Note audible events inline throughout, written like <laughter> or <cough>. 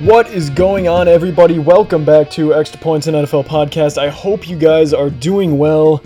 What is going on, everybody? Welcome back to Extra Points and NFL Podcast. I hope you guys are doing well.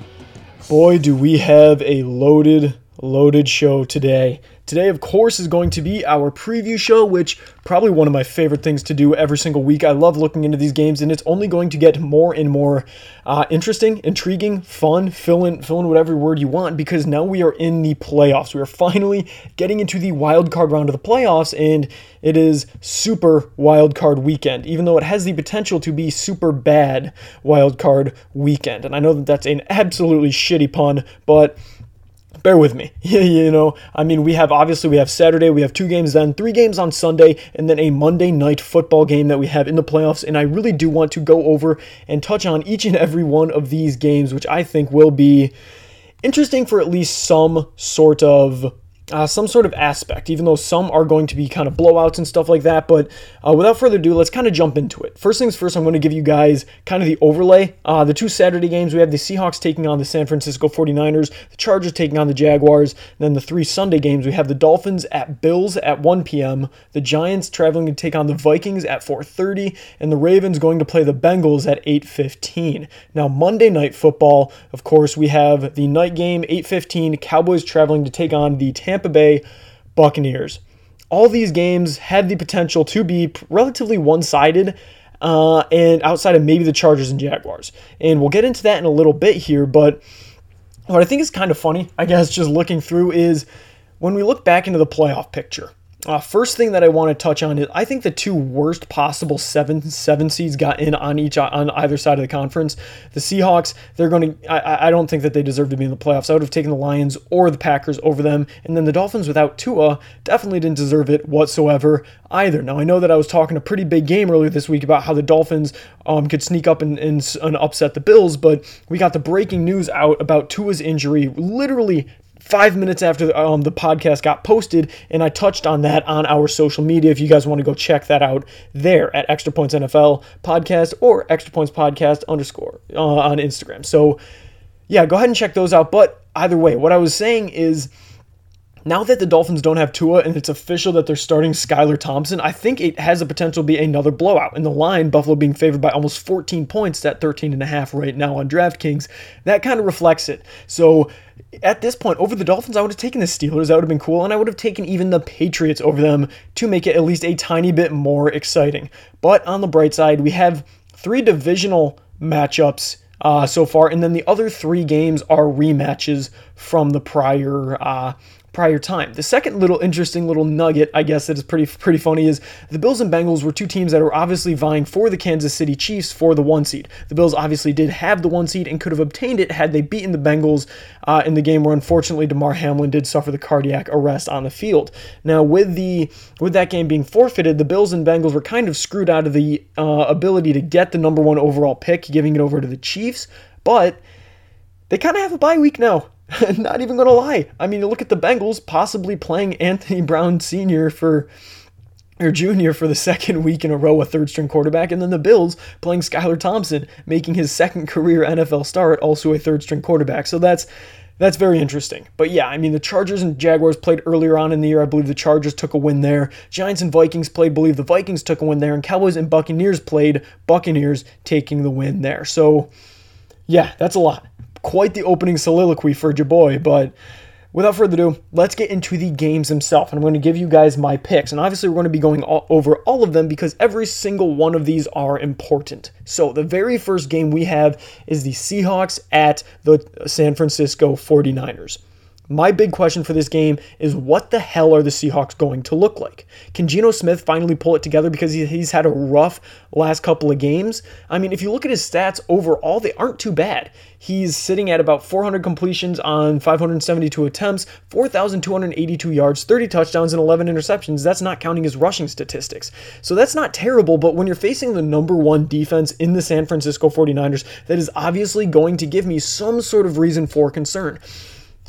Boy, do we have a loaded, loaded show today. Today, of course, is going to be our preview show, which probably one of my favorite things to do every single week. I love looking into these games, and it's only going to get more and more uh, interesting, intriguing, fun. Fill in, fill in whatever word you want, because now we are in the playoffs. We are finally getting into the wild card round of the playoffs, and it is super wild card weekend. Even though it has the potential to be super bad wild card weekend, and I know that that's an absolutely shitty pun, but bear with me. <laughs> you know, I mean, we have obviously we have Saturday, we have two games then, three games on Sunday, and then a Monday night football game that we have in the playoffs. And I really do want to go over and touch on each and every one of these games, which I think will be interesting for at least some sort of uh, some sort of aspect, even though some are going to be kind of blowouts and stuff like that. But uh, without further ado, let's kind of jump into it. First things first, I'm going to give you guys kind of the overlay. Uh, the two Saturday games, we have the Seahawks taking on the San Francisco 49ers, the Chargers taking on the Jaguars. Then the three Sunday games, we have the Dolphins at Bills at 1 p.m., the Giants traveling to take on the Vikings at 4.30, and the Ravens going to play the Bengals at 8.15. Now, Monday Night Football, of course, we have the night game, 8.15, Cowboys traveling to take on the Tampa Tampa Bay Buccaneers. All these games had the potential to be relatively one sided. Uh, and outside of maybe the Chargers and Jaguars. And we'll get into that in a little bit here, but what I think is kind of funny, I guess, just looking through is when we look back into the playoff picture. Uh, first thing that I want to touch on is I think the two worst possible seven seven seeds got in on each on either side of the conference. The Seahawks, they're going to. I, I don't think that they deserve to be in the playoffs. I would have taken the Lions or the Packers over them, and then the Dolphins without Tua definitely didn't deserve it whatsoever either. Now I know that I was talking a pretty big game earlier this week about how the Dolphins um, could sneak up and, and, and upset the Bills, but we got the breaking news out about Tua's injury literally five minutes after um, the podcast got posted, and I touched on that on our social media. If you guys want to go check that out there at Extra Points NFL podcast or Extra Points Podcast underscore uh, on Instagram. So, yeah, go ahead and check those out. But either way, what I was saying is now that the Dolphins don't have Tua and it's official that they're starting Skylar Thompson, I think it has the potential to be another blowout. In the line, Buffalo being favored by almost 14 points at 13 and a half right now on DraftKings, that kind of reflects it. So at this point, over the Dolphins, I would have taken the Steelers. That would have been cool. And I would have taken even the Patriots over them to make it at least a tiny bit more exciting. But on the bright side, we have three divisional matchups uh, so far, and then the other three games are rematches from the prior uh, prior time. The second little interesting little nugget, I guess, that is pretty pretty funny is the Bills and Bengals were two teams that were obviously vying for the Kansas City Chiefs for the one seed. The Bills obviously did have the one seed and could have obtained it had they beaten the Bengals uh, in the game where unfortunately Damar Hamlin did suffer the cardiac arrest on the field. Now with the with that game being forfeited, the Bills and Bengals were kind of screwed out of the uh, ability to get the number one overall pick, giving it over to the Chiefs, but they kind of have a bye week now. <laughs> Not even going to lie. I mean, look at the Bengals possibly playing Anthony Brown Sr. for or junior for the second <laughs> week in a row, a third string quarterback, and then the Bills playing Skylar Thompson, making his second career NFL start, also a third string quarterback. So that's that's very interesting. But yeah, I mean, the Chargers and Jaguars played earlier on in the year. I believe the Chargers took a win there. Giants and Vikings played, believe the Vikings took a win there. And Cowboys and Buccaneers played, Buccaneers taking the win there. So yeah, that's a lot quite the opening soliloquy for Jaboy, but without further ado, let's get into the games themselves. I'm going to give you guys my picks. And obviously, we're going to be going all over all of them because every single one of these are important. So, the very first game we have is the Seahawks at the San Francisco 49ers. My big question for this game is what the hell are the Seahawks going to look like? Can Geno Smith finally pull it together because he's had a rough last couple of games? I mean, if you look at his stats overall, they aren't too bad. He's sitting at about 400 completions on 572 attempts, 4,282 yards, 30 touchdowns, and 11 interceptions. That's not counting his rushing statistics. So that's not terrible, but when you're facing the number one defense in the San Francisco 49ers, that is obviously going to give me some sort of reason for concern.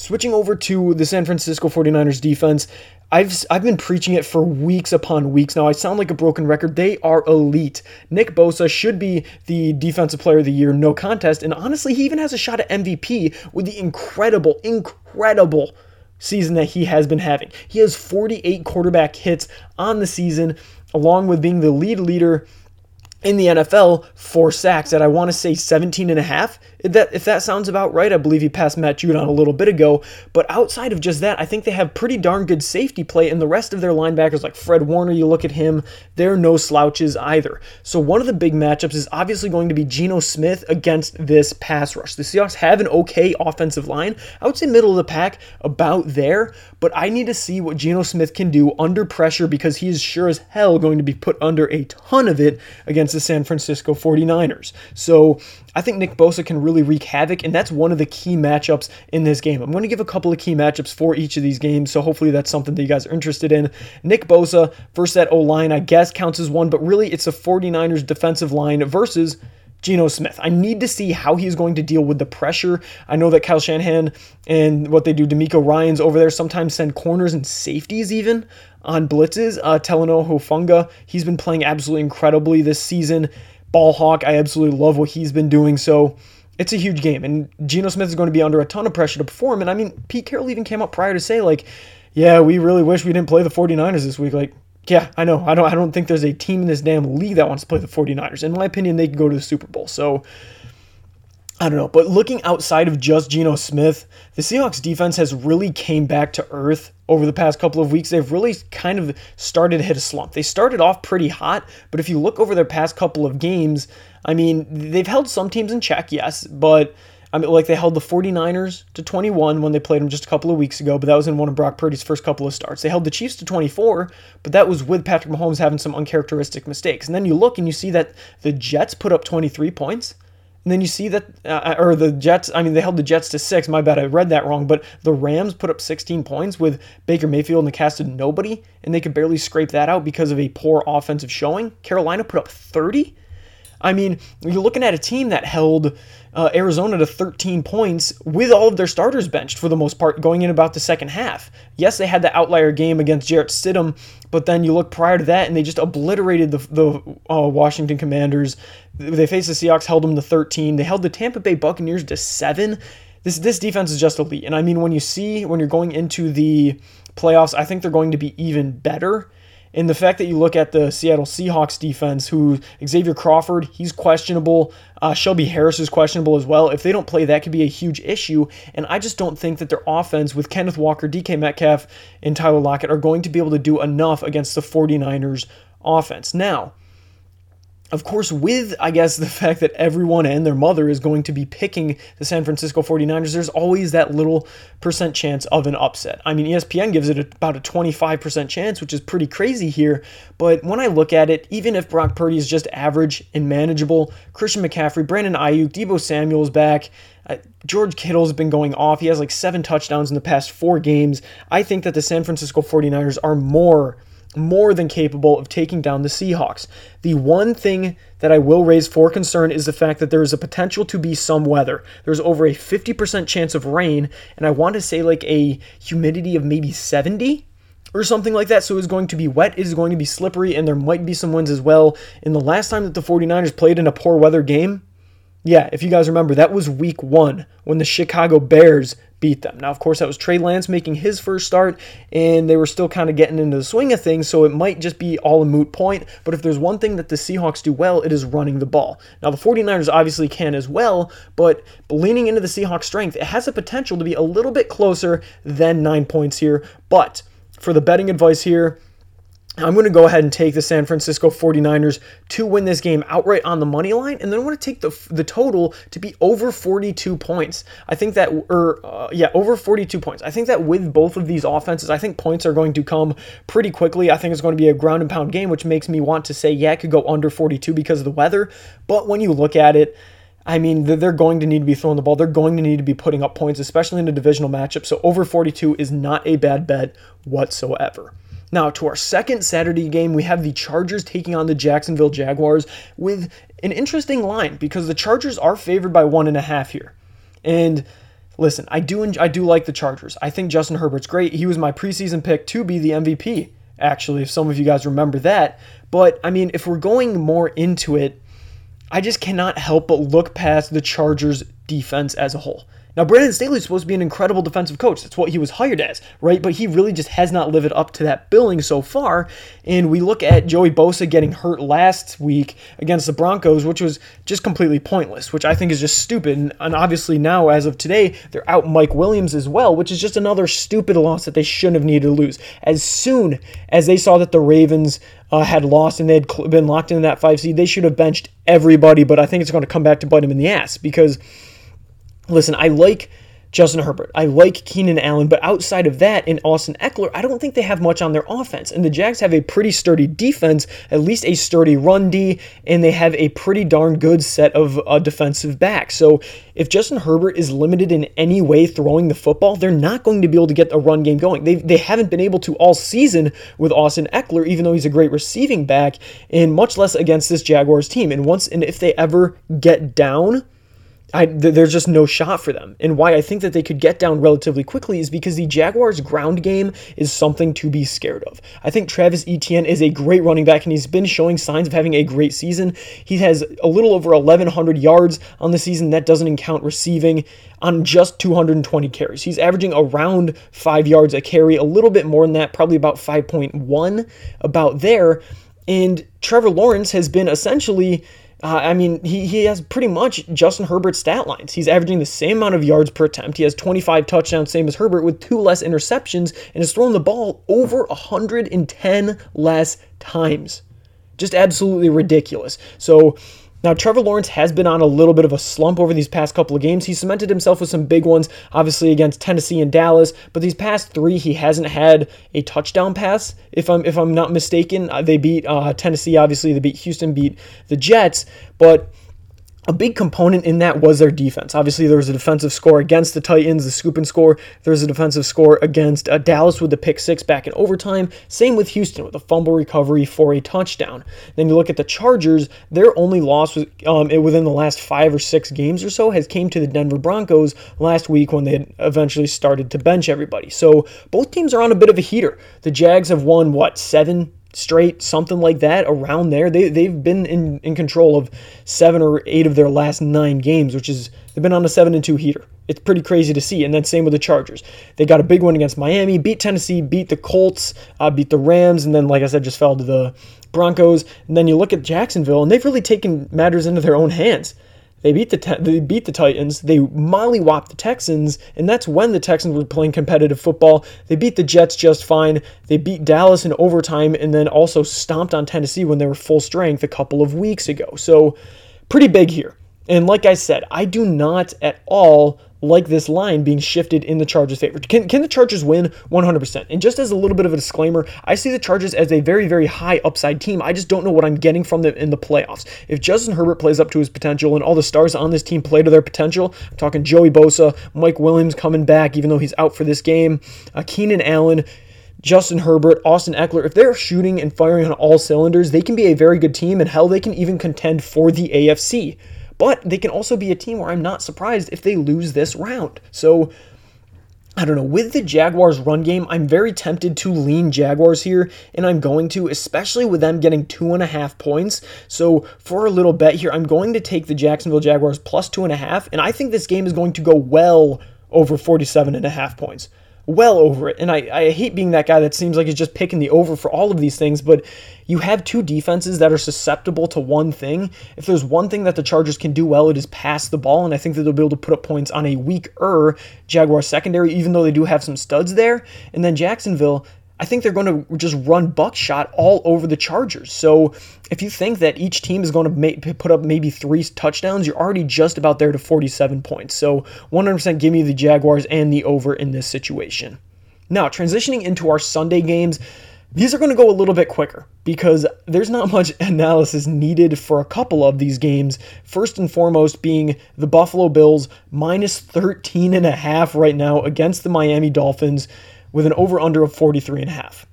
Switching over to the San Francisco 49ers defense, I've I've been preaching it for weeks upon weeks now. I sound like a broken record. They are elite. Nick Bosa should be the defensive player of the year, no contest. And honestly, he even has a shot at MVP with the incredible, incredible season that he has been having. He has 48 quarterback hits on the season, along with being the lead leader in the NFL for sacks at I want to say 17 and a half. If that, if that sounds about right, I believe he passed Matt Judon a little bit ago. But outside of just that, I think they have pretty darn good safety play, and the rest of their linebackers, like Fred Warner, you look at him, they're no slouches either. So one of the big matchups is obviously going to be Geno Smith against this pass rush. The Seahawks have an okay offensive line. I would say middle of the pack, about there, but I need to see what Geno Smith can do under pressure because he is sure as hell going to be put under a ton of it against the San Francisco 49ers. So I think Nick Bosa can really wreak havoc, and that's one of the key matchups in this game. I'm going to give a couple of key matchups for each of these games, so hopefully that's something that you guys are interested in. Nick Bosa versus that O line, I guess, counts as one, but really it's a 49ers defensive line versus Geno Smith. I need to see how he's going to deal with the pressure. I know that Kyle Shanahan and what they do, DeMeco Ryans over there sometimes send corners and safeties even on blitzes. Uh, Talanoa Hufanga, he's been playing absolutely incredibly this season. Ball hawk, I absolutely love what he's been doing. So it's a huge game. And Geno Smith is going to be under a ton of pressure to perform. And I mean, Pete Carroll even came up prior to say, like, yeah, we really wish we didn't play the 49ers this week. Like, yeah, I know. I don't I don't think there's a team in this damn league that wants to play the 49ers. In my opinion, they could go to the Super Bowl. So I don't know, but looking outside of just Geno Smith, the Seahawks defense has really came back to earth over the past couple of weeks. They've really kind of started to hit a slump. They started off pretty hot, but if you look over their past couple of games, I mean, they've held some teams in check, yes, but I mean, like they held the 49ers to 21 when they played them just a couple of weeks ago, but that was in one of Brock Purdy's first couple of starts. They held the Chiefs to 24, but that was with Patrick Mahomes having some uncharacteristic mistakes. And then you look and you see that the Jets put up 23 points. And then you see that, uh, or the Jets, I mean, they held the Jets to six. My bad, I read that wrong. But the Rams put up 16 points with Baker Mayfield and the cast of nobody, and they could barely scrape that out because of a poor offensive showing. Carolina put up 30. I mean, you're looking at a team that held uh, Arizona to 13 points with all of their starters benched for the most part going in about the second half. Yes, they had the outlier game against Jarrett Stidham, but then you look prior to that and they just obliterated the, the uh, Washington Commanders. They faced the Seahawks, held them to 13. They held the Tampa Bay Buccaneers to 7. This, this defense is just elite. And I mean, when you see, when you're going into the playoffs, I think they're going to be even better and the fact that you look at the Seattle Seahawks defense, who Xavier Crawford, he's questionable. Uh, Shelby Harris is questionable as well. If they don't play, that could be a huge issue. And I just don't think that their offense with Kenneth Walker, DK Metcalf, and Tyler Lockett are going to be able to do enough against the 49ers offense. Now, of course, with, I guess, the fact that everyone and their mother is going to be picking the San Francisco 49ers, there's always that little percent chance of an upset. I mean, ESPN gives it about a 25% chance, which is pretty crazy here. But when I look at it, even if Brock Purdy is just average and manageable, Christian McCaffrey, Brandon Aiyuk, Deebo Samuel's back, uh, George Kittle's been going off. He has like seven touchdowns in the past four games. I think that the San Francisco 49ers are more more than capable of taking down the Seahawks. The one thing that I will raise for concern is the fact that there is a potential to be some weather. There's over a 50% chance of rain, and I want to say like a humidity of maybe 70 or something like that. So it's going to be wet, it is going to be slippery, and there might be some winds as well. In the last time that the 49ers played in a poor weather game, yeah, if you guys remember, that was week one when the Chicago Bears beat them. Now, of course, that was Trey Lance making his first start, and they were still kind of getting into the swing of things, so it might just be all a moot point. But if there's one thing that the Seahawks do well, it is running the ball. Now, the 49ers obviously can as well, but leaning into the Seahawks' strength, it has the potential to be a little bit closer than nine points here. But for the betting advice here, I'm going to go ahead and take the San Francisco 49ers to win this game outright on the money line, and then I want to take the the total to be over 42 points. I think that, or uh, yeah, over 42 points. I think that with both of these offenses, I think points are going to come pretty quickly. I think it's going to be a ground and pound game, which makes me want to say, yeah, it could go under 42 because of the weather. But when you look at it, I mean, they're going to need to be throwing the ball. They're going to need to be putting up points, especially in a divisional matchup. So over 42 is not a bad bet whatsoever. Now, to our second Saturday game, we have the Chargers taking on the Jacksonville Jaguars with an interesting line because the Chargers are favored by one and a half here. And listen, I do I do like the Chargers. I think Justin Herbert's great. He was my preseason pick to be the MVP, actually, if some of you guys remember that. But I mean, if we're going more into it, I just cannot help but look past the Chargers defense as a whole. Now, Brandon Staley is supposed to be an incredible defensive coach. That's what he was hired as, right? But he really just has not lived up to that billing so far. And we look at Joey Bosa getting hurt last week against the Broncos, which was just completely pointless, which I think is just stupid. And obviously, now, as of today, they're out Mike Williams as well, which is just another stupid loss that they shouldn't have needed to lose. As soon as they saw that the Ravens uh, had lost and they had been locked in that five seed, they should have benched everybody. But I think it's going to come back to bite them in the ass because listen, I like Justin Herbert. I like Keenan Allen, but outside of that, in Austin Ekeler, I don't think they have much on their offense. And the Jags have a pretty sturdy defense, at least a sturdy run D, and they have a pretty darn good set of uh, defensive backs. So if Justin Herbert is limited in any way throwing the football, they're not going to be able to get the run game going. They, they haven't been able to all season with Austin Ekeler, even though he's a great receiving back, and much less against this Jaguars team. And once and if they ever get down, I, th- there's just no shot for them. And why I think that they could get down relatively quickly is because the Jaguars' ground game is something to be scared of. I think Travis Etienne is a great running back, and he's been showing signs of having a great season. He has a little over 1,100 yards on the season. That doesn't count receiving on just 220 carries. He's averaging around five yards a carry, a little bit more than that, probably about 5.1, about there. And Trevor Lawrence has been essentially uh, I mean, he, he has pretty much Justin Herbert's stat lines. He's averaging the same amount of yards per attempt. He has 25 touchdowns, same as Herbert, with two less interceptions, and has thrown the ball over 110 less times. Just absolutely ridiculous. So now, Trevor Lawrence has been on a little bit of a slump over these past couple of games. He cemented himself with some big ones, obviously against Tennessee and Dallas, but these past three, he hasn't had a touchdown pass. If I'm if I'm not mistaken, uh, they beat uh, Tennessee, obviously they beat Houston, beat the Jets, but a big component in that was their defense. Obviously, there was a defensive score against the Titans, the scoop and score. There was a defensive score against uh, Dallas with the pick six back in overtime. Same with Houston with a fumble recovery for a touchdown. Then you look at the Chargers; their only loss was, um, within the last five or six games or so has came to the Denver Broncos last week when they eventually started to bench everybody. So both teams are on a bit of a heater. The Jags have won what seven straight, something like that, around there. They, they've been in, in control of seven or eight of their last nine games, which is, they've been on a 7 and 2 heater. It's pretty crazy to see. And then same with the Chargers. They got a big one against Miami, beat Tennessee, beat the Colts, uh, beat the Rams, and then, like I said, just fell to the Broncos. And then you look at Jacksonville, and they've really taken matters into their own hands. They beat the they beat the Titans. They mollywopped the Texans, and that's when the Texans were playing competitive football. They beat the Jets just fine. They beat Dallas in overtime, and then also stomped on Tennessee when they were full strength a couple of weeks ago. So, pretty big here. And like I said, I do not at all like this line being shifted in the Chargers' favor. Can, can the Chargers win 100%? And just as a little bit of a disclaimer, I see the Chargers as a very, very high upside team. I just don't know what I'm getting from them in the playoffs. If Justin Herbert plays up to his potential and all the stars on this team play to their potential, I'm talking Joey Bosa, Mike Williams coming back, even though he's out for this game, uh, Keenan Allen, Justin Herbert, Austin Ekeler, if they're shooting and firing on all cylinders, they can be a very good team, and hell, they can even contend for the AFC. But they can also be a team where I'm not surprised if they lose this round. So I don't know. With the Jaguars run game, I'm very tempted to lean Jaguars here, and I'm going to, especially with them getting two and a half points. So for a little bet here, I'm going to take the Jacksonville Jaguars plus two and a half, and I think this game is going to go well over 47 and a half points well over it. And I, I hate being that guy that seems like he's just picking the over for all of these things, but you have two defenses that are susceptible to one thing. If there's one thing that the Chargers can do well, it is pass the ball, and I think that they'll be able to put up points on a weaker Jaguar secondary, even though they do have some studs there. And then Jacksonville, I think they're going to just run buckshot all over the Chargers. So if you think that each team is going to make, put up maybe three touchdowns, you're already just about there to 47 points. So 100% give me the Jaguars and the over in this situation. Now, transitioning into our Sunday games, these are going to go a little bit quicker because there's not much <laughs> analysis needed for a couple of these games. First and foremost being the Buffalo Bills minus 13 and a half right now against the Miami Dolphins with an over under of 43 and a half.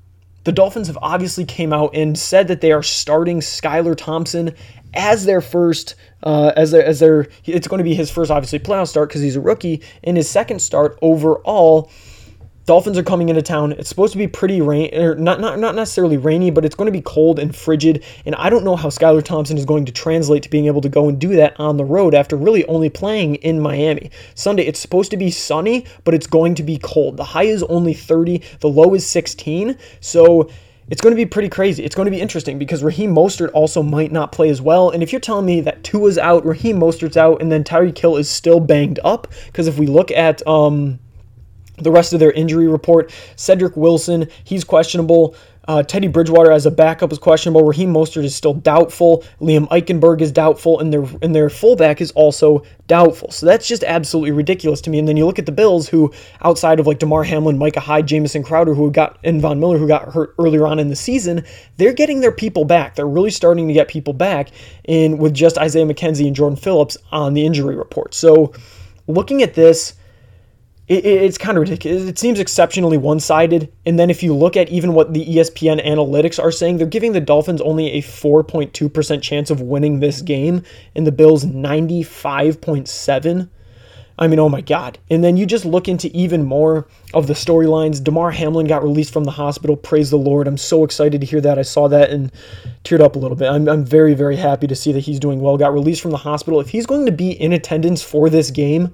The Dolphins have obviously came out and said that they are starting Skylar Thompson as their first uh, as their as their it's going to be his first obviously playoff start because he's a rookie in his second start overall Dolphins are coming into town. It's supposed to be pretty rain, or not, not not necessarily rainy, but it's going to be cold and frigid. And I don't know how Skylar Thompson is going to translate to being able to go and do that on the road after really only playing in Miami. Sunday, it's supposed to be sunny, but it's going to be cold. The high is only 30, the low is 16. So it's going to be pretty crazy. It's going to be interesting because Raheem Mostert also might not play as well. And if you're telling me that Tua's out, Raheem Mostert's out, and then Tyreek Hill is still banged up, because if we look at um, the rest of their injury report. Cedric Wilson, he's questionable. Uh, Teddy Bridgewater as a backup is questionable. Raheem Mostert is still doubtful. Liam Eichenberg is doubtful, and their and their fullback is also doubtful. So that's just absolutely ridiculous to me. And then you look at the Bills, who outside of like Damar Hamlin, Micah Hyde, Jamison Crowder, who got and Von Miller, who got hurt earlier on in the season, they're getting their people back. They're really starting to get people back in with just Isaiah McKenzie and Jordan Phillips on the injury report. So looking at this it, it's kind of ridiculous. It seems exceptionally one sided. And then if you look at even what the ESPN analytics are saying, they're giving the Dolphins only a 4.2% chance of winning this game, and the Bills 95.7. I mean, oh my God. And then you just look into even more of the storylines. Damar Hamlin got released from the hospital. Praise the Lord. I'm so excited to hear that. I saw that and teared up a little bit. I'm, I'm very, very happy to see that he's doing well. Got released from the hospital. If he's going to be in attendance for this game,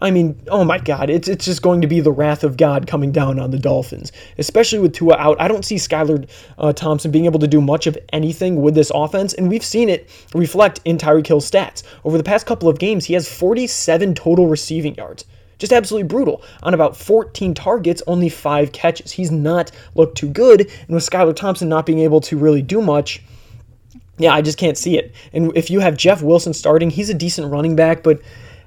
I mean, oh my God, it's it's just going to be the wrath of God coming down on the Dolphins, especially with Tua out. I don't see Skylar uh, Thompson being able to do much of anything with this offense, and we've seen it reflect in Tyreek Hill's stats. Over the past couple of games, he has 47 total receiving yards. Just absolutely brutal. On about 14 targets, only five catches. He's not looked too good, and with Skylar Thompson not being able to really do much, yeah, I just can't see it. And if you have Jeff Wilson starting, he's a decent running back, but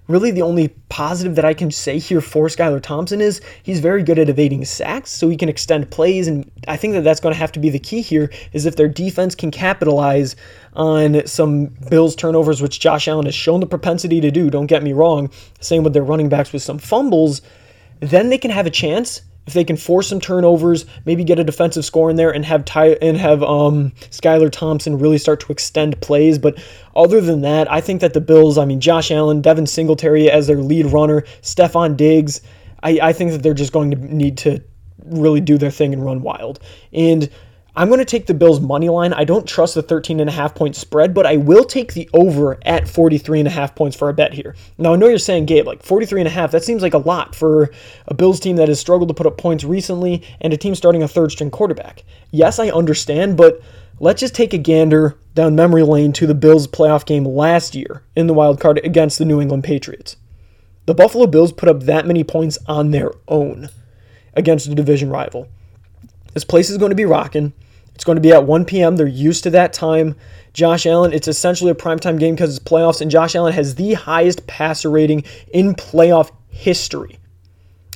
really the only positive that I can say here for Skylar Thompson is he's very good at evading sacks, so he can extend plays, and I think that that's going to have to be the key here. Is if their defense can capitalize on some Bills turnovers, which Josh Allen has shown the propensity to do. Don't get me wrong. Same with their running backs with some fumbles, then they can have a chance if they can force some turnovers, maybe get a defensive score in there and have Ty- and have um, Skylar Thompson really start to extend plays. But other than that, I think that the Bills, I mean, Josh Allen, Devin Singletary as their lead runner, Stefon Diggs, I, I think that they're just going to need to really do their thing and run wild. And I'm going to take the Bills money line. I don't trust the 13 and a half point spread, but I will take the over at 43 and a half points for a bet here. Now I know you're saying, Gabe, like 43 and a half, that seems like a lot for a Bills team that has struggled to put up points recently and a team starting a third string quarterback. Yes, I understand, but let's just take a gander down memory lane to the Bills playoff game last year in the wild card against the New England Patriots. The Buffalo Bills put up that many points on their own against a division rival. This place is going to be rocking. It's going to be at 1 p.m. They're used to that time. Josh Allen, it's essentially a primetime game because it's playoffs, and Josh Allen has the highest passer rating in playoff history.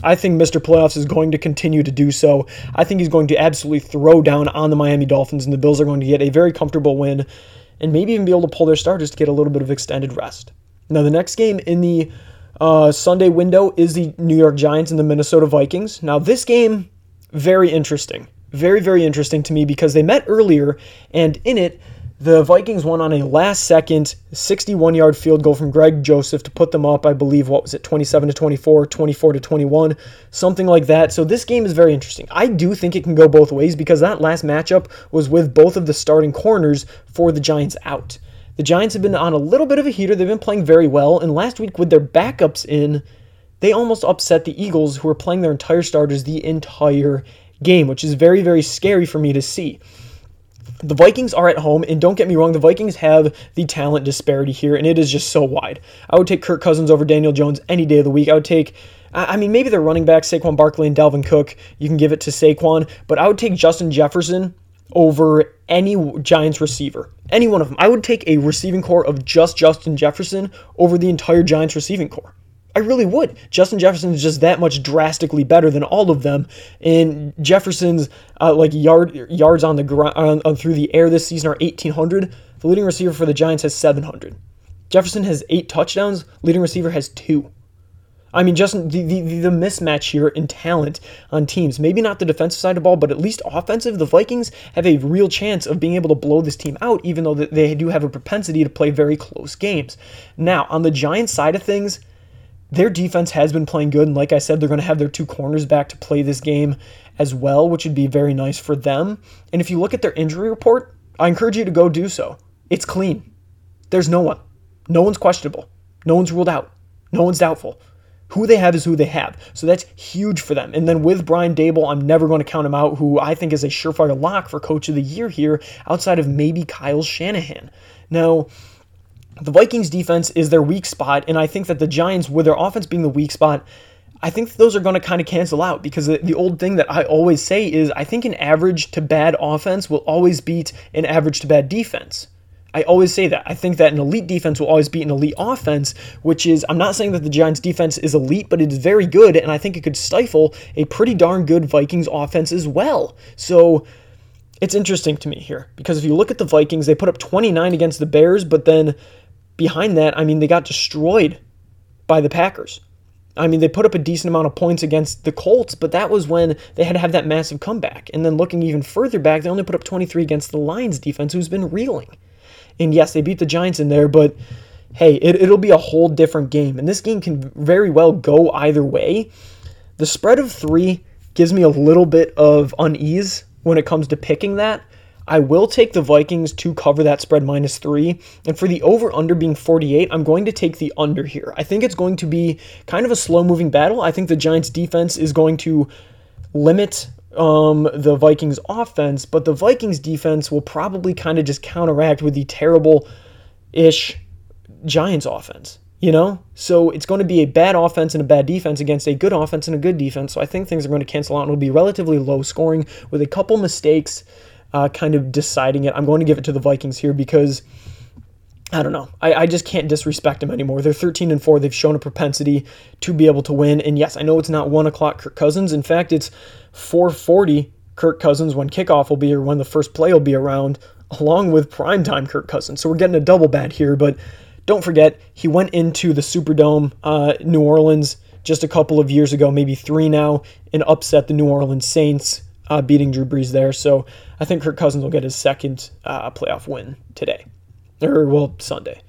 I think Mr. Playoffs is going to continue to do so. I think he's going to absolutely throw down on the Miami Dolphins, and the Bills are going to get a very comfortable win and maybe even be able to pull their starters to get a little bit of extended rest. Now, the next game in the uh, Sunday window is the New York Giants and the Minnesota Vikings. Now, this game, very interesting very, very interesting to me because they met earlier, and in it, the Vikings won on a last second 61 yard field goal from Greg Joseph to put them up, I believe, what was it, 27 to 24, 24 to 21, something like that. So this game is very interesting. I do think it can go both ways because that last matchup was with both of the starting corners for the Giants out. The Giants have been on a little bit of a heater. They've been playing very well, and last week with their backups in, they almost upset the Eagles, who were playing their entire starters the entire game, which is very, very scary for me to see. The Vikings are at home, and don't get me wrong, the Vikings have the talent disparity here, and it is just so wide. I would take Kirk Cousins over Daniel Jones any day of the week. I would take, I mean, maybe they're running back Saquon Barkley and Dalvin Cook. You can give it to Saquon, but I would take Justin Jefferson over any Giants receiver. Any one of them. I would take a receiving core of just Justin Jefferson over the entire Giants receiving core. I really would. Justin Jefferson is just that much drastically better than all of them. And Jefferson's uh, like yard yards on the ground uh, through the air this season are 1,800. The leading receiver for the Giants has 700. Jefferson has eight touchdowns. Leading receiver has two. I mean, Justin, the, the, the mismatch here in talent on teams. Maybe not the defensive side of the ball, but at least offensive. The Vikings have a real chance of being able to blow this team out, even though they do have a propensity to play very close games. Now, on the Giants side of things, their defense has been playing good. And like I said, they're going to have their two corners back to play this game as well, which would be very nice for them. And if you look at their injury report, I encourage you to go do so. It's clean. There's no one. No one's questionable. No one's ruled out. No one's doubtful. Who they have is who they have. So that's huge for them. And then with Brian Daboll, I'm never going to count him out, who I think is a surefire lock for coach of the year here, outside of maybe Kyle Shanahan. Now, the Vikings defense is their weak spot, and I think that the Giants, with their offense being the weak spot, I think those are going to kind of cancel out because the, old thing that I always say is I think an average to bad offense will always beat an average to bad defense. I always say that. I think that an elite defense will always beat an elite offense, which is, I'm not saying that the Giants' defense is elite, but it is very good, and I think it could stifle a pretty darn good Vikings offense as well. So it's interesting to me here because if you look at the Vikings, they put up 29 against the Bears, but then behind that, I mean, they got destroyed by the Packers. I mean, they put up a decent amount of points against the Colts, but that was when they had to have that massive comeback. And then looking even further back, they only put up 23 against the Lions defense, who's been reeling. And yes, they beat the Giants in there, but hey, it, will be a whole different game. And this game can very well go either way. The spread of three gives me a little bit of unease when it comes to picking that. I will take the Vikings to cover that spread minus three. And for the over under being 48, I'm going to take the under here. I think it's going to be kind of a slow moving battle. I think the Giants defense is going to limit um, the Vikings offense, but the Vikings defense will probably kind of just counteract with the terrible ish Giants offense. You know? So it's going to be a bad offense and a bad defense against a good offense and a good defense. So I think things are going to cancel out and it'll be relatively low scoring with a couple mistakes uh, kind of deciding it. I'm going to give it to the Vikings here because I don't know. I, I just can't disrespect them anymore. They're 13 and 4. They've shown a propensity to be able to win. And yes, I know it's not 1 o'clock Kirk Cousins. In fact, it's 440 Kirk Cousins when kickoff will be or when the first play will be around, along with primetime Kirk Cousins. So we're getting a double bat here. But don't forget, he went into the Superdome, uh, New Orleans, just a couple of years ago, maybe three now, and upset the New Orleans Saints uh, beating Drew Brees there. So I think Kirk Cousins will get his second uh, playoff win today, or well, Sunday.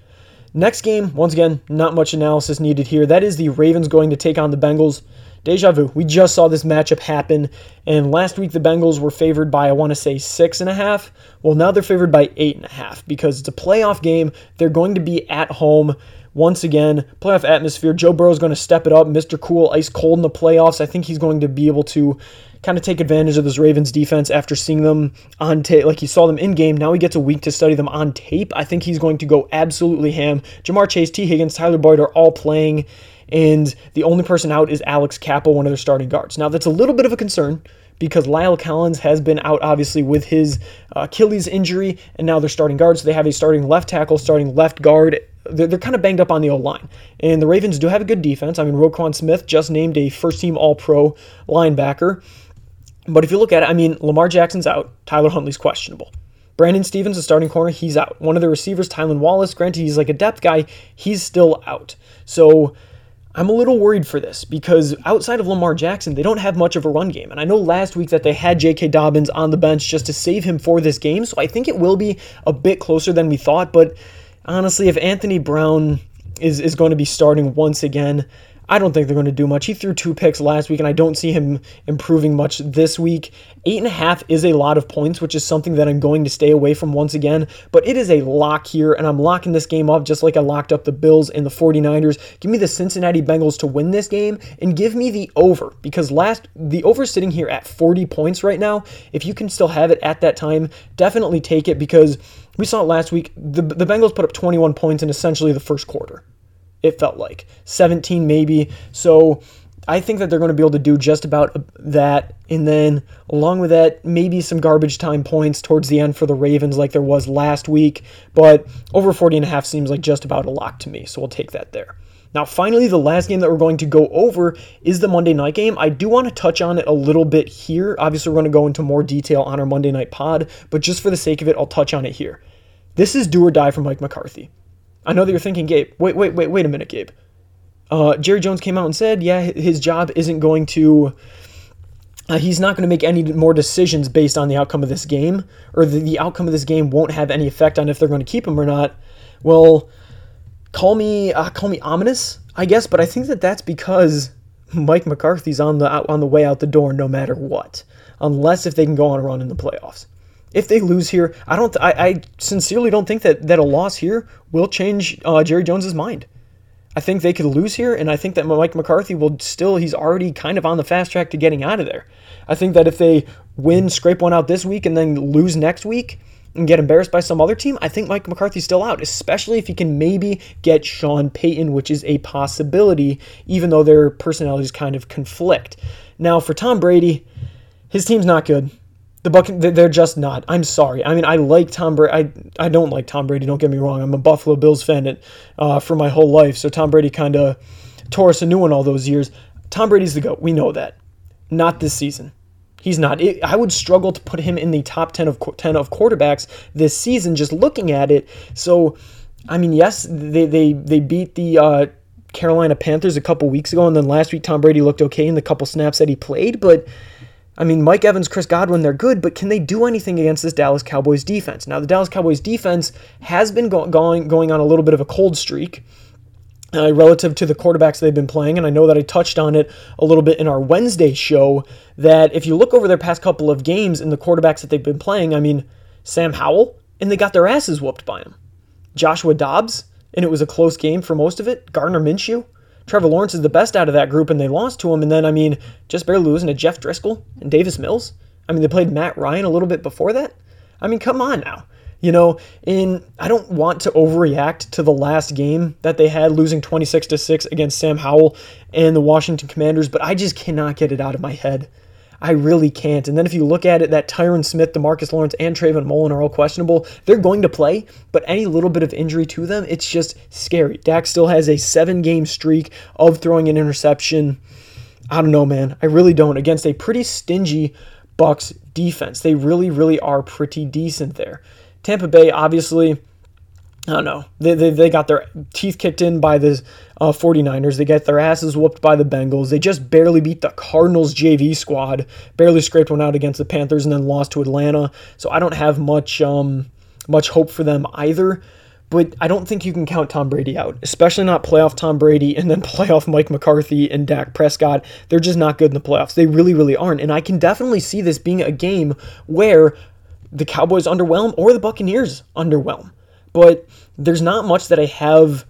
Next game, once again, not much analysis needed here. That is the Ravens going to take on the Bengals. Deja vu. We just saw this matchup happen, and last week the Bengals were favored by, I want to say, six and a half. Well, now they're favored by eight and a half because it's a playoff game. They're going to be at home once again, playoff atmosphere. Joe Burrow is going to step it up. Mr. Cool, ice cold in the playoffs. I think he's going to be able to kind of take advantage of this Ravens defense after seeing them on tape. Like he saw them in game. Now he gets a week to study them on tape. I think he's going to go absolutely ham. Ja'Marr Chase, Tee Higgins, Tyler Boyd are all playing. And the only person out is Alex Cappa, one of their starting guards. Now, that's a little bit of a concern because La'el Collins has been out, obviously, with his uh, Achilles injury, and now they're starting guards. So they have a starting left tackle, starting left guard. They're, they're kind of banged up on the O line. And the Ravens do have a good defense. I mean, Roquan Smith just named a first team All Pro linebacker. But if you look at it, I mean, Lamar Jackson's out. Tyler Huntley's questionable. Brandon Stephens, the starting corner, he's out. One of the receivers, Tylan Wallace, granted he's like a depth guy, he's still out. So I'm a little worried for this because outside of Lamar Jackson, they don't have much of a run game. And I know last week that they had J.K. Dobbins on the bench just to save him for this game. So I think it will be a bit closer than we thought. But honestly, if Anthony Brown is, is going to be starting once again, I don't think they're going to do much. He threw two picks last week, and I don't see him improving much this week. Eight and a half is a lot of points, which is something that I'm going to stay away from once again. But it is a lock here, and I'm locking this game up just like I locked up the Bills and the 49ers. Give me the Cincinnati Bengals to win this game, and give me the over because last the over sitting here at 40 points right now. If you can still have it at that time, definitely take it because we saw it last week. The, the Bengals put up 21 points in essentially the first quarter it felt like 17 maybe. So I think that they're going to be able to do just about uh, that. And then, along with that, maybe some garbage time points towards the end for the Ravens, like there was last week. But over 40 and a half seems like just about a lock to me. So we'll take that there. Now, finally, the last game that we're going to go over is the Monday night game. I do want to touch on it a little bit here. Obviously, we're going to go into more detail on our Monday night pod, but just for the sake of it, I'll touch on it here. This is do or die for Mike McCarthy. I know that you're thinking, Gabe, wait, wait, wait, wait a minute, Gabe. Uh, Jerry Jones came out and said, yeah, his job isn't going to. Uh, he's not going to make any more decisions based on the outcome of this game, or the, the outcome of this game won't have any effect on if they're going to keep him or not. Well, call me uh, call me ominous. I guess, but I think that that's because Mike McCarthy's on the on the way out the door no matter what, unless if they can go on a run in the playoffs. If they lose here, I don't. I, I sincerely don't think that that a loss here will change uh, Jerry Jones's mind. I think they could lose here, and I think that Mike McCarthy will still, he's already kind of on the fast track to getting out of there. I think that if they win, scrape one out this week, and then lose next week and get embarrassed by some other team, I think Mike McCarthy's still out, especially if he can maybe get Sean Payton, which is a possibility, even though their personalities kind of conflict. Now, for Tom Brady, his team's not good. The Buck, they're just not. I'm sorry. I mean, I like Tom Brady. I, I don't like Tom Brady. Don't get me wrong. I'm a Buffalo Bills fan uh, for my whole life. So Tom Brady kind of tore us a new one all those years. Tom Brady's the goat. We know that. Not this season. He's not. It, I would struggle to put him in the top 10 of 10 of quarterbacks this season just looking at it. So, I mean, yes, they they they beat the uh, Carolina Panthers a couple weeks ago and then last week Tom Brady looked okay in the couple snaps that he played, but I mean, Mike Evans, Chris Godwin, they're good, but can they do anything against this Dallas Cowboys defense? Now, the Dallas Cowboys defense has been go- going going on a little bit of a cold streak. Uh, relative to the quarterbacks they've been playing. And I know that I touched on it a little bit in our Wednesday show. That if you look over their past couple of games and the quarterbacks that they've been playing, I mean, Sam Howell, and they got their asses whooped by him. Joshua Dobbs, and it was a close game for most of it. Gardner Minshew, Trevor Lawrence is the best out of that group, and they lost to him. And then, I mean, just barely losing to Jeff Driskel and Davis Mills. I mean, they played Matt Ryan a little bit before that. I mean, come on now. You know, in I don't want to overreact to the last game that they had losing 26 to 6 against Sam Howell and the Washington Commanders, but I just cannot get it out of my head I really can't. And then if you look at it, that Tyron Smith, Demarcus Lawrence, and Trayvon Mullen are all questionable. They're going to play, but any little bit of injury to them, it's just scary. Dak still has a seven game streak of throwing an interception. I don't know, man. I really don't. Against a pretty stingy Bucks defense. They really, really are pretty decent there. Tampa Bay, obviously, I don't know. They, they, they got their teeth kicked in by the uh, 49ers. They get their asses whooped by the Bengals. They just barely beat the Cardinals JV squad, barely scraped one out against the Panthers, and then lost to Atlanta. So I don't have much um, much hope for them either. But I don't think you can count Tom Brady out, especially not playoff Tom Brady <laughs> and then playoff Mike McCarthy and Dak Prescott. They're just not good in the playoffs. They really, really aren't. And I can definitely see this being a game where the Cowboys underwhelm or the Buccaneers underwhelm but there's not much that I have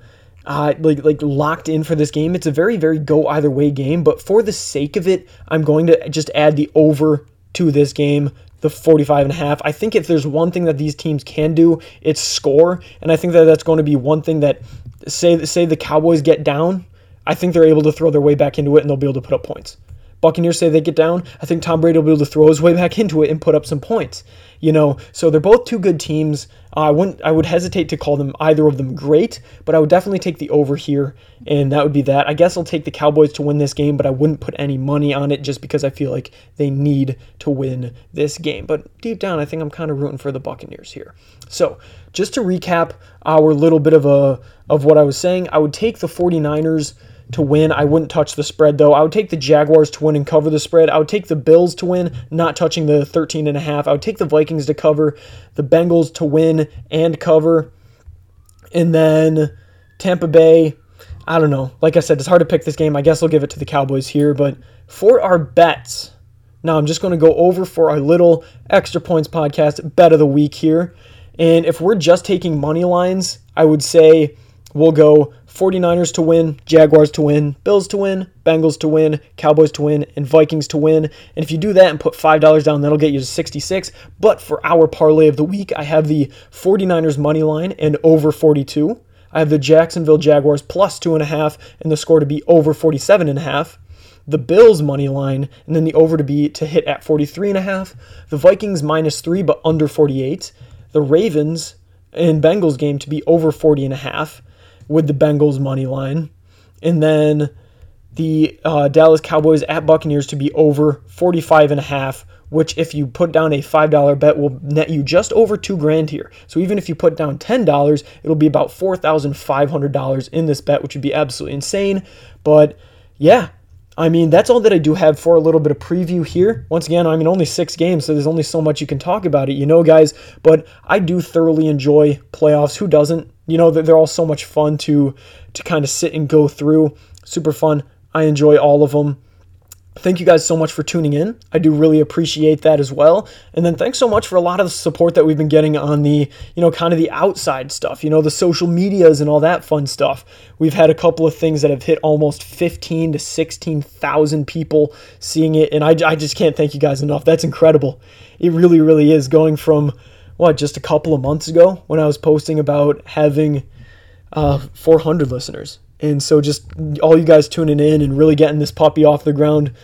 uh, like like locked in for this game. It's a very very go either way game, but for the sake of it, I'm going to just add the over to this game the 45 and a half. I think if there's one thing that these teams can do, it's score, and I think that that's going to be one thing that say say the Cowboys get down, I think they're able to throw their way back into it and they'll be able to put up points. Buccaneers say they get down, I think Tom Brady will be able to throw his way back into it and put up some points. You know, so they're both two good teams. Uh, I wouldn't, I would hesitate to call them either of them great, but I would definitely take the over here, and that would be that. I guess I'll take the Cowboys to win this game, but I wouldn't put any money on it just because I feel like they need to win this game. But deep down, I think I'm kind of rooting for the Buccaneers here. So just to recap our little bit of a of what I was saying, I would take the 49ers to win. I wouldn't touch the spread though. I would take the Jaguars to win and cover the spread. I would take the Bills to win, not touching the 13 and a half. I would take the Vikings to cover, the Bengals to win and cover. And then Tampa Bay, I don't know. Like I said, it's hard to pick this game. I guess I'll give it to the Cowboys here, but for our bets, now I'm just going to go over for our little extra points podcast bet of the week here. And if we're just taking money lines, I would say we'll go 49ers to win, Jaguars to win, Bills to win, Bengals to win, Cowboys to win, and Vikings to win. And if you do that and put $5 down, that'll get you to 66. But for our parlay of the week, I have the 49ers money line and over 42. I have the Jacksonville Jaguars plus two and the score to be over 47 and a half. The Bills money line and then the over to be to hit at 43 and a half. The Vikings minus three but under 48. The Ravens and Bengals game to be over 40 and a half with the Bengals money line. And then the uh, Dallas Cowboys at Buccaneers to be over 45 and a half, which if you put down a $5 bet will net you just over 2 grand here. So even if you put down $10, it'll be about $4,500 in this bet, which would be absolutely insane. But yeah, I mean, that's all that I do have for a little bit of preview here. Once again, I mean, only six games, so there's only so much you can talk about it, you know, guys. But I do thoroughly enjoy playoffs. Who doesn't? You know, they're all so much fun to to kind of sit and go through. Super fun. I enjoy all of them. Thank you guys so much for tuning in. I do really appreciate that as well. And then thanks so much for a lot of the support that we've been getting on the, you know, kind of the outside stuff, you know, the social medias and all that fun stuff. We've had a couple of things that have hit almost 15 to 16,000 people seeing it. And I, I just can't thank you guys enough. That's incredible. It really, really is going from what, just a couple of months ago when I was posting about having uh, 400 listeners. And so just all you guys tuning in and really getting this puppy off the ground,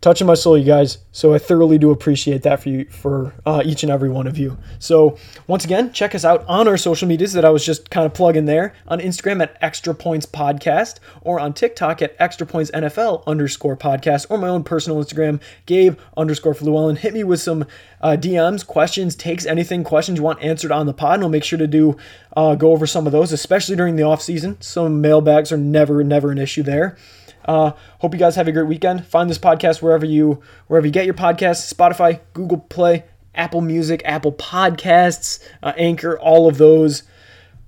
touching my soul, you guys. So I thoroughly do appreciate that for you, for uh, each and every one of you. So once again, check us out on our social medias that I was just kind of plugging there on Instagram at Extra Points Podcast or on TikTok at Extra Points NFL underscore podcast or my own personal Instagram, Gabe underscore Fluellen. Hit me with some uh, DMs, questions, takes, anything, questions you want answered on the pod, and I'll make sure to do uh, go over some of those, especially during the off season. Some mailbags are never, never an issue there. Uh, hope you guys have a great weekend. Find this podcast wherever you wherever you get your podcasts: Spotify, Google Play, Apple Music, Apple Podcasts, uh, Anchor, all of those.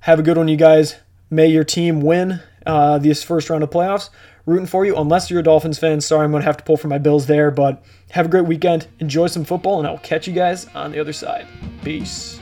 Have a good one, you guys. May your team win uh, this first round of playoffs. Rooting for you, unless you're a Dolphins fan. Sorry, I'm going to have to pull for my Bills there, but have a great weekend. Enjoy some football, and I'll catch you guys on the other side. Peace.